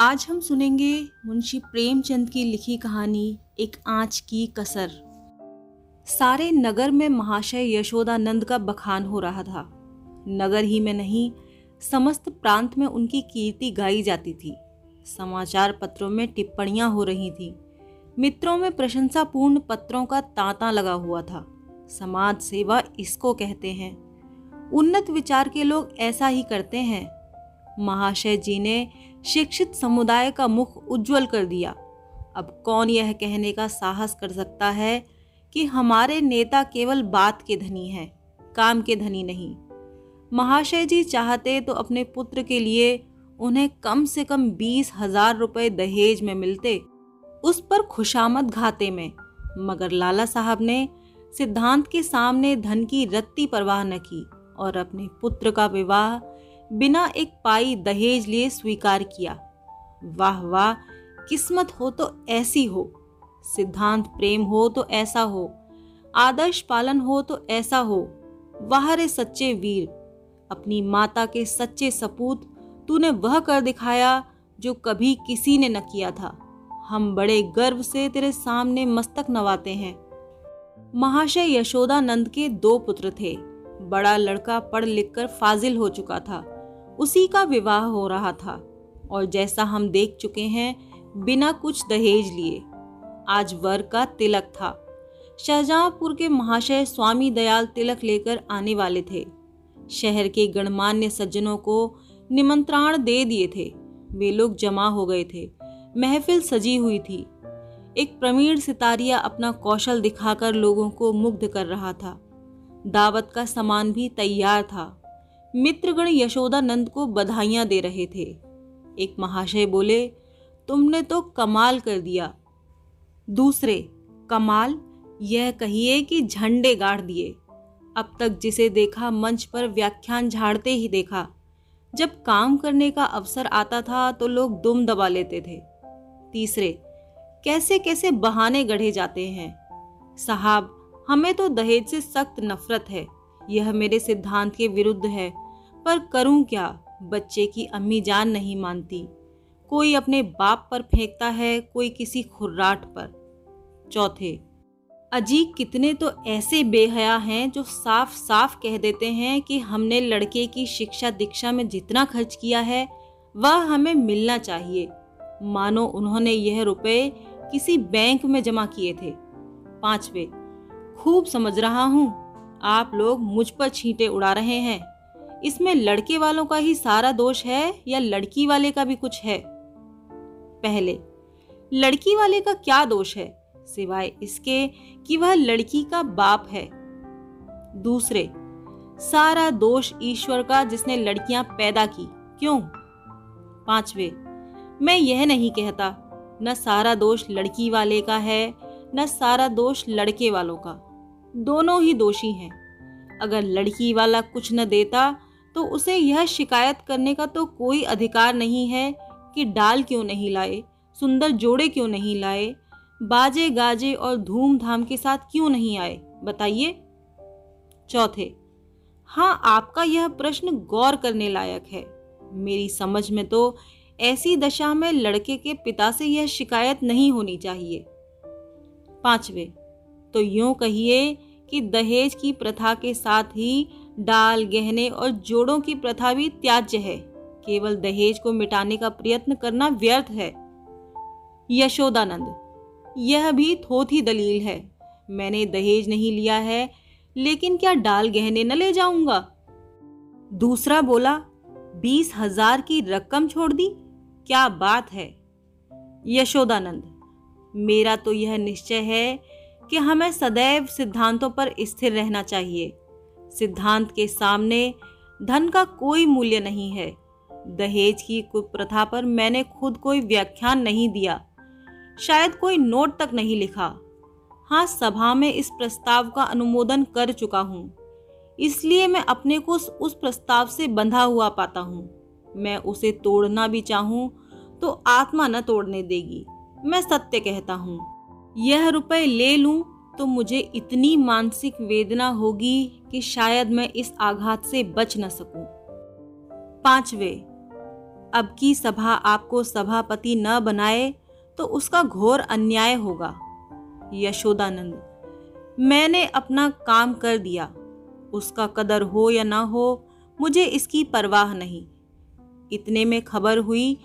आज हम सुनेंगे मुंशी प्रेमचंद की लिखी कहानी, एक आँच की कसर। सारे नगर में महाशय यशोदानंद का बखान हो रहा था। नगर ही में नहीं, समस्त प्रांत में उनकी कीर्ति गाई जाती थी। समाचार पत्रों में टिप्पणियाँ हो रही थी। मित्रों में प्रशंसापूर्ण पत्रों का तांता लगा हुआ था। समाज सेवा इसको कहते हैं। उन्नत विचार के लोग ऐसा ही करते हैं। महाशय जी ने शिक्षित समुदाय का मुख उज्जवल कर दिया। अब कौन यह कहने का साहस कर सकता है कि हमारे नेता केवल बात के धनी हैं, काम के धनी नहीं। महाशय जी चाहते तो अपने पुत्र के लिए उन्हें कम से कम बीस हज़ार रुपये दहेज में मिलते, उस पर खुशामद घाते में, मगर लाला साहब ने सिद्धांत के सामने धन की रत्ती परवाह न की। और अपने पुत्र का विवाह बिना एक पाई दहेज लिए स्वीकार किया। वाह वाह, किस्मत हो तो ऐसी हो। सिद्धांत प्रेम हो तो ऐसा हो। आदर्श पालन हो तो ऐसा हो। वाह रे सच्चे वीर। अपनी माता के सच्चे सपूत तूने वह कर दिखाया जो कभी किसी ने न किया था। हम बड़े गर्व से तेरे सामने मस्तक नवाते हैं। महाशय यशोदानंद के दो पुत्र थे। बड़ा लड़का पढ़ लिख कर फाजिल हो चुका था। उसी का विवाह हो रहा था और जैसा हम देख चुके हैं, बिना कुछ दहेज लिए। आज वर का तिलक था। शाहजहांपुर के महाशय स्वामी दयाल तिलक लेकर आने वाले थे। शहर के गणमान्य सज्जनों को निमंत्रण दे दिए थे। वे लोग जमा हो गए थे। महफिल सजी हुई थी। एक प्रवीण सितारिया अपना कौशल दिखाकर लोगों को मुग्ध कर रहा था। दावत का सामान भी तैयार था। मित्रगण यशोदानंद को बधाइयाँ दे रहे थे। एक महाशय बोले, तुमने तो कमाल कर दिया। दूसरे, कमाल, यह कहिए कि झंडे गाड़ दिए। अब तक जिसे देखा, मंच पर व्याख्यान झाड़ते ही देखा। जब काम करने का अवसर आता था तो लोग दुम दबा लेते थे। तीसरे कैसे कैसे बहाने गढ़े जाते हैं? साहब हमें तो दहेज से सख्त नफरत है। यह मेरे सिद्धांत के विरुद्ध है। पर करूँ क्या? बच्चे की अम्मी जान नहीं मानती। कोई अपने बाप पर फेंकता है, कोई किसी खुर्राट पर। चौथे अजी कितने तो ऐसे बेहया हैं जो साफ़ साफ़ कह देते हैं कि हमने लड़के की शिक्षा दीक्षा में जितना खर्च किया है, वह हमें मिलना चाहिए। मानो उन्होंने यह रुपए किसी बैंक में जमा किए थे। पांचवे खूब समझ रहा हूँ। आप लोग मुझ पर छींटे उड़ा रहे हैं। इसमें लड़के वालों का ही सारा दोष है या लड़की वाले का भी कुछ है? पहले, लड़की वाले का क्या दोष है, सिवाय इसके कि वह लड़की का बाप है? दूसरे, सारा दोष ईश्वर का जिसने लड़कियाँ पैदा की, क्यों? पांचवे, मैं यह नहीं कहता, न सारा दोष लड़की वाले का है, न सारा दोष लड़के वालों का। दोनों ही दोषी हैं। अगर लड़की वाला कुछ न देता तो उसे यह शिकायत करने का तो कोई अधिकार नहीं है कि डाल क्यों नहीं लाए, सुंदर जोड़े क्यों नहीं लाए, बाजे गाजे और धूमधाम के साथ क्यों नहीं आए, बताइए? चौथे हाँ आपका यह प्रश्न गौर करने लायक है। मेरी समझ में तो ऐसी दशा में लड़के के पिता से यह शिकायत नहीं होनी चाहिए। पांचवे तो यूँ कहिए कि दहेज की प्रथा के साथ ही डाल, गहने और जोड़ों की प्रथा भी त्याज्य है। केवल दहेज को मिटाने का प्रयत्न करना व्यर्थ है। यशोदानंद, यह भी थोथी दलील है। मैंने दहेज नहीं लिया है, लेकिन क्या डाल, गहने न ले जाऊँगा? दूसरा बोला, बीस हज़ार की रकम छोड़ दी? क्या बात है? यशोदानंद, मेरा तो यह निश्चय है कि हमें सदैव सिद्धांतों पर स्थिर रहना चाहिए। सिद्धांत के सामने धन का कोई मूल्य नहीं है। दहेज की कुप्रथा पर मैंने खुद कोई व्याख्यान नहीं दिया। शायद कोई नोट तक नहीं लिखा। हाँ सभा में इस प्रस्ताव का अनुमोदन कर चुका हूँ। इसलिए मैं अपने को उस प्रस्ताव से बंधा हुआ पाता हूँ। मैं उसे तोड़ना भी चाहूँ तो आत्मा न तोड़ने देगी। मैं सत्य कहता हूँ। यह रुपए ले लूँ तो मुझे इतनी मानसिक वेदना होगी कि शायद मैं इस आघात से बच न सकूँ। पांचवे, अब की सभा आपको सभापति न बनाए तो उसका घोर अन्याय होगा। यशोदानंद, मैंने अपना काम कर दिया। उसका कदर हो या ना हो, मुझे इसकी परवाह नहीं। इतने में खबर हुई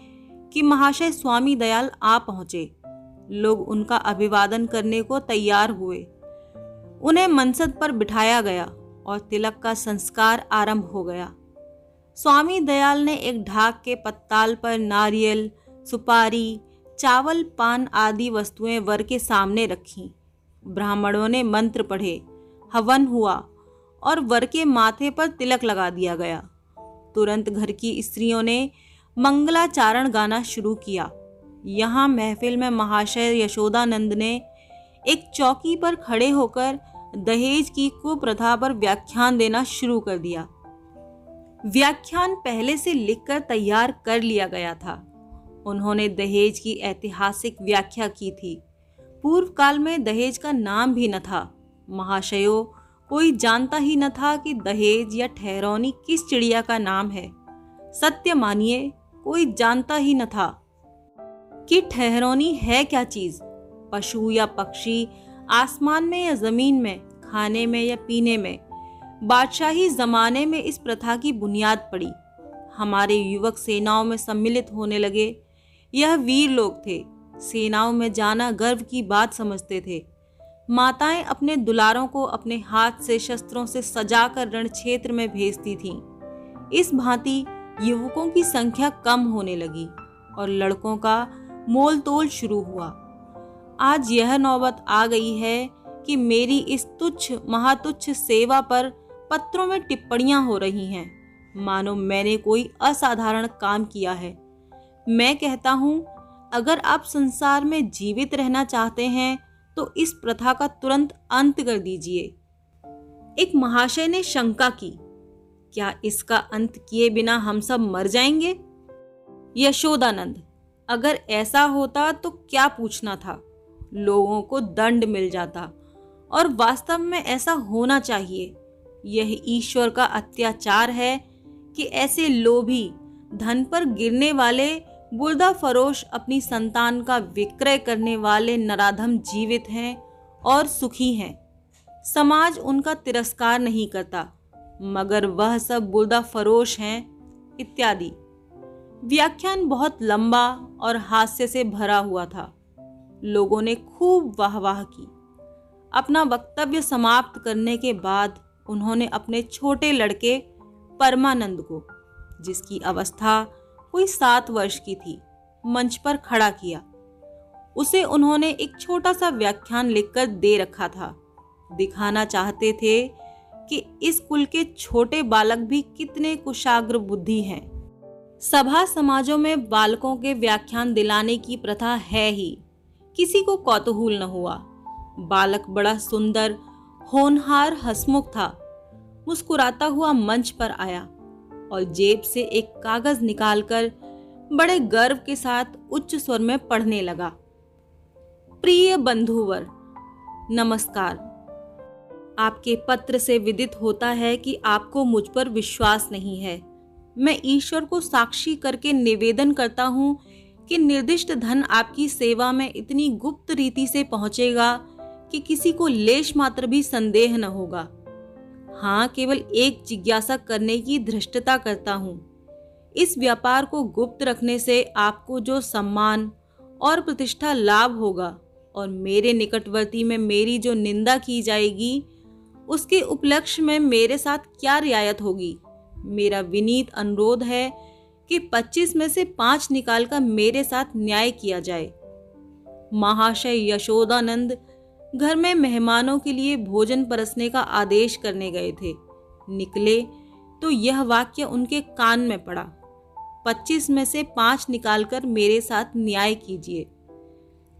कि महाशय स्वामी दयाल आ पहुँचे। लोग उनका अभिवादन करने को तैयार हुए। उन्हें मनसद पर बिठाया गया और तिलक का संस्कार आरंभ हो गया। स्वामी दयाल ने एक ढाक के पत्ताल पर नारियल, सुपारी, चावल, पान आदि वस्तुएँ वर के सामने रखी। ब्राह्मणों ने मंत्र पढ़े, हवन हुआ और वर के माथे पर तिलक लगा दिया गया। तुरंत घर की स्त्रियों ने मंगलाचारण गाना शुरू किया। यहाँ महफिल में महाशय यशोदानंद ने एक चौकी पर खड़े होकर दहेज की कुप्रथा पर व्याख्यान देना शुरू कर दिया। व्याख्यान पहले से लिखकर तैयार कर लिया गया था। उन्होंने दहेज की ऐतिहासिक व्याख्या की थी। पूर्व काल में दहेज का नाम भी न था। महाशयो कोई जानता ही न था कि दहेज या ठहरौनी किस चिड़िया का नाम है। सत्य मानिए, कोई जानता ही न था। कि ठहरौनी है क्या चीज़? पशु या पक्षी, आसमान में या ज़मीन में, खाने में या पीने में? बादशाही जमाने में इस प्रथा की बुनियाद पड़ी। हमारे युवक सेनाओं में सम्मिलित होने लगे। यह वीर लोग थे। सेनाओं में जाना गर्व की बात समझते थे। माताएँ अपने दुलारों को अपने हाथ से शस्त्रों से सजाकर रण क्षेत्र में भेजती थीं। इस भांति युवकों की संख्या कम होने लगी और लड़कों का मोल तोल शुरू हुआ। आज यह नौबत आ गई है कि मेरी इस तुच्छ, महातुच्छ सेवा पर पत्रों में टिप्पणियाँ हो रही हैं। मानो मैंने कोई असाधारण काम किया है। मैं कहता हूँ, अगर आप संसार में जीवित रहना चाहते हैं तो इस प्रथा का तुरंत अंत कर दीजिए। एक महाशय ने शंका की, क्या इसका अंत किए बिना हम सब मर जाएँगे? यशोदानंद अगर ऐसा होता तो क्या पूछना था? लोगों को दंड मिल जाता और वास्तव में ऐसा होना चाहिए। यह ईश्वर का अत्याचार है कि ऐसे लोभी धन पर गिरने वाले बुर्दा फरोश अपनी संतान का विक्रय करने वाले नराधम जीवित हैं और सुखी हैं। समाज उनका तिरस्कार नहीं करता, मगर वह सब बुर्दा फरोश हैं, इत्यादि। व्याख्यान बहुत लंबा और हास्य से भरा हुआ था। लोगों ने खूब वाहवाह की। अपना वक्तव्य समाप्त करने के बाद उन्होंने अपने छोटे लड़के परमानंद को, जिसकी अवस्था कोई सात वर्ष की थी, मंच पर खड़ा किया। उसे उन्होंने एक छोटा सा व्याख्यान लिखकर दे रखा था। दिखाना चाहते थे कि इस कुल के छोटे बालक भी कितने कुशाग्र बुद्धि हैं। सभा समाजों में बालकों के व्याख्यान दिलाने की प्रथा है ही। किसी को कौतूहल न हुआ। बालक बड़ा सुंदर, होनहार, हसमुख था। मुस्कुराता हुआ मंच पर आया और जेब से एक कागज़ निकालकर बड़े गर्व के साथ उच्च स्वर में पढ़ने लगा। प्रिय बंधुवर, नमस्कार। आपके पत्र से विदित होता है कि आपको मुझ पर विश्वास नहीं है। मैं ईश्वर को साक्षी करके निवेदन करता हूँ कि निर्दिष्ट धन आपकी सेवा में इतनी गुप्त रीति से पहुंचेगा कि किसी को लेश मात्र भी संदेह न होगा। हाँ केवल एक जिज्ञासा करने की धृष्टता करता हूँ। इस व्यापार को गुप्त रखने से आपको जो सम्मान और प्रतिष्ठा लाभ होगा और मेरे निकटवर्ती में मेरी जो निंदा की जाएगी, उसके उपलक्ष्य में मेरे साथ क्या रियायत होगी? मेरा विनीत अनुरोध है कि 25 में से पाँच निकालकर मेरे साथ न्याय किया जाए। महाशय यशोदानंद घर में मेहमानों के लिए भोजन परसने का आदेश करने गए थे। निकले तो यह वाक्य उनके कान में पड़ा। पच्चीस में से पाँच निकालकर मेरे साथ न्याय कीजिए।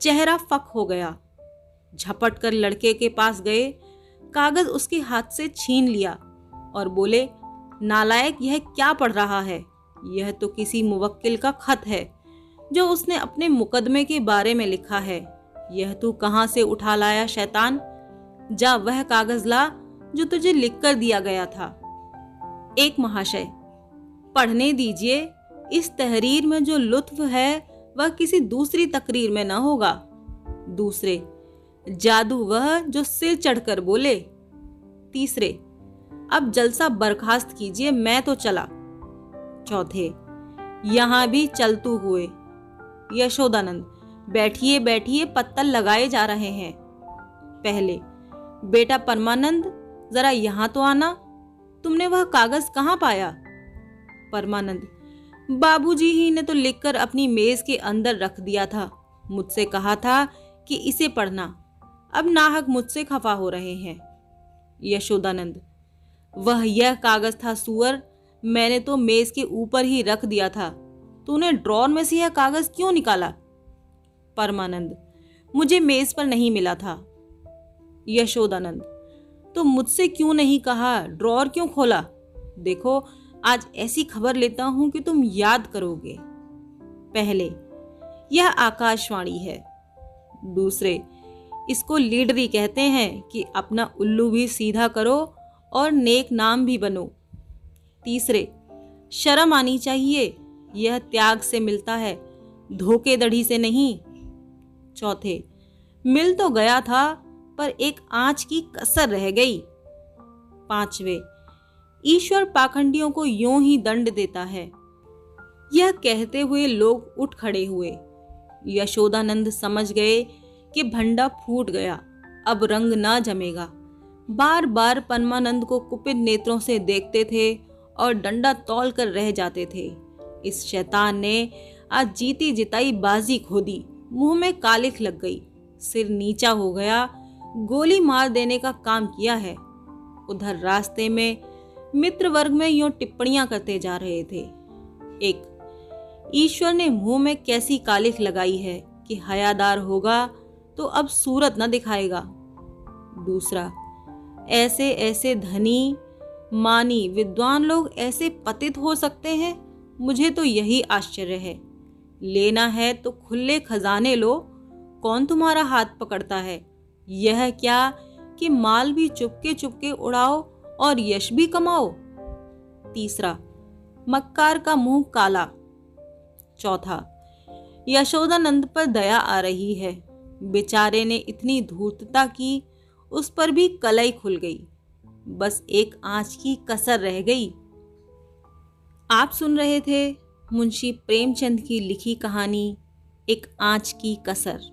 चेहरा फक हो गया। झपट कर लड़के के पास गए। कागज़ उसके हाथ से छीन लिया और बोले नालायक यह क्या पढ़ रहा है? यह तो किसी मुवक्किल का खत है, जो उसने अपने मुकदमे के बारे में लिखा है। यह तू कहाँ से उठा लाया, शैतान? जा वह कागज़ ला जो तुझे लिख कर दिया गया था। एक महाशय, पढ़ने दीजिए। इस तहरीर में जो लुत्फ है, वह किसी दूसरी तकरीर में न होगा। दूसरे, जादू वह जो सिर चढ़कर बोले। तीसरे अब जलसा बर्खास्त कीजिए, मैं तो चला। चौथे, यहाँ भी चलतू हुए। यशोदानंद, बैठिए बैठिए, पत्तल लगाए जा रहे हैं। पहले, बेटा परमानंद, जरा यहाँ तो आना। तुमने वह कागज़ कहाँ पाया? परमानंद, बाबूजी ही ने तो लिखकर अपनी मेज के अंदर रख दिया था। मुझसे कहा था कि इसे पढ़ना। अब नाहक मुझसे खफा हो रहे हैं। यशोदानंद वह यह कागज़ था, सुअर। मैंने तो मेज के ऊपर ही रख दिया था। तूने ड्रॉर में से यह कागज़ क्यों निकाला? परमानंद, मुझे मेज पर नहीं मिला था। यशोदानंद तो मुझसे क्यों नहीं कहा? ड्रॉर क्यों खोला? देखो, आज ऐसी खबर लेता हूँ कि तुम याद करोगे। पहले, यह आकाशवाणी है। दूसरे, इसको लीडरी कहते हैं कि अपना उल्लू भी सीधा करो और नेक नाम भी बनो। तीसरे, शर्म आनी चाहिए। यह त्याग से मिलता है धोखे दढ़ी से नहीं। चौथे, मिल तो गया था, पर एक आँच की कसर रह गई। पांचवे, ईश्वर पाखंडियों को यूँ ही दंड देता है। यह कहते हुए लोग उठ खड़े हुए। यशोदानंद समझ गए कि भंडा फूट गया। अब रंग ना जमेगा। बार बार परमानंद को कुपित नेत्रों से देखते थे और डंडा तौल कर रह जाते थे। इस शैतान ने आज जीती जिताई बाजी खो दी। मुँह में कालिख लग गई। सिर नीचा हो गया। गोली मार देने का काम किया है। उधर रास्ते में मित्र वर्ग में यूँ टिप्पणियाँ करते जा रहे थे। एक, ईश्वर ने मुँह में कैसी कालिख लगाई है कि हयादार होगा तो अब सूरत न दिखाएगा। दूसरा ऐसे ऐसे धनी, मानी, विद्वान लोग ऐसे पतित हो सकते हैं? मुझे तो यही आश्चर्य है। लेना है तो खुले खजाने लो। कौन तुम्हारा हाथ पकड़ता है? यह क्या कि माल भी चुपके चुपके उड़ाओ और यश भी कमाओ? तीसरा, मक्कार का मुँह काला। चौथा, यशोदानंद पर दया आ रही है। बेचारे ने इतनी धूर्तता की उस पर भी कलई खुल गई। बस एक आँच की कसर रह गई। आप सुन रहे थे मुंशी प्रेमचंद की लिखी कहानी, एक आँच की कसर।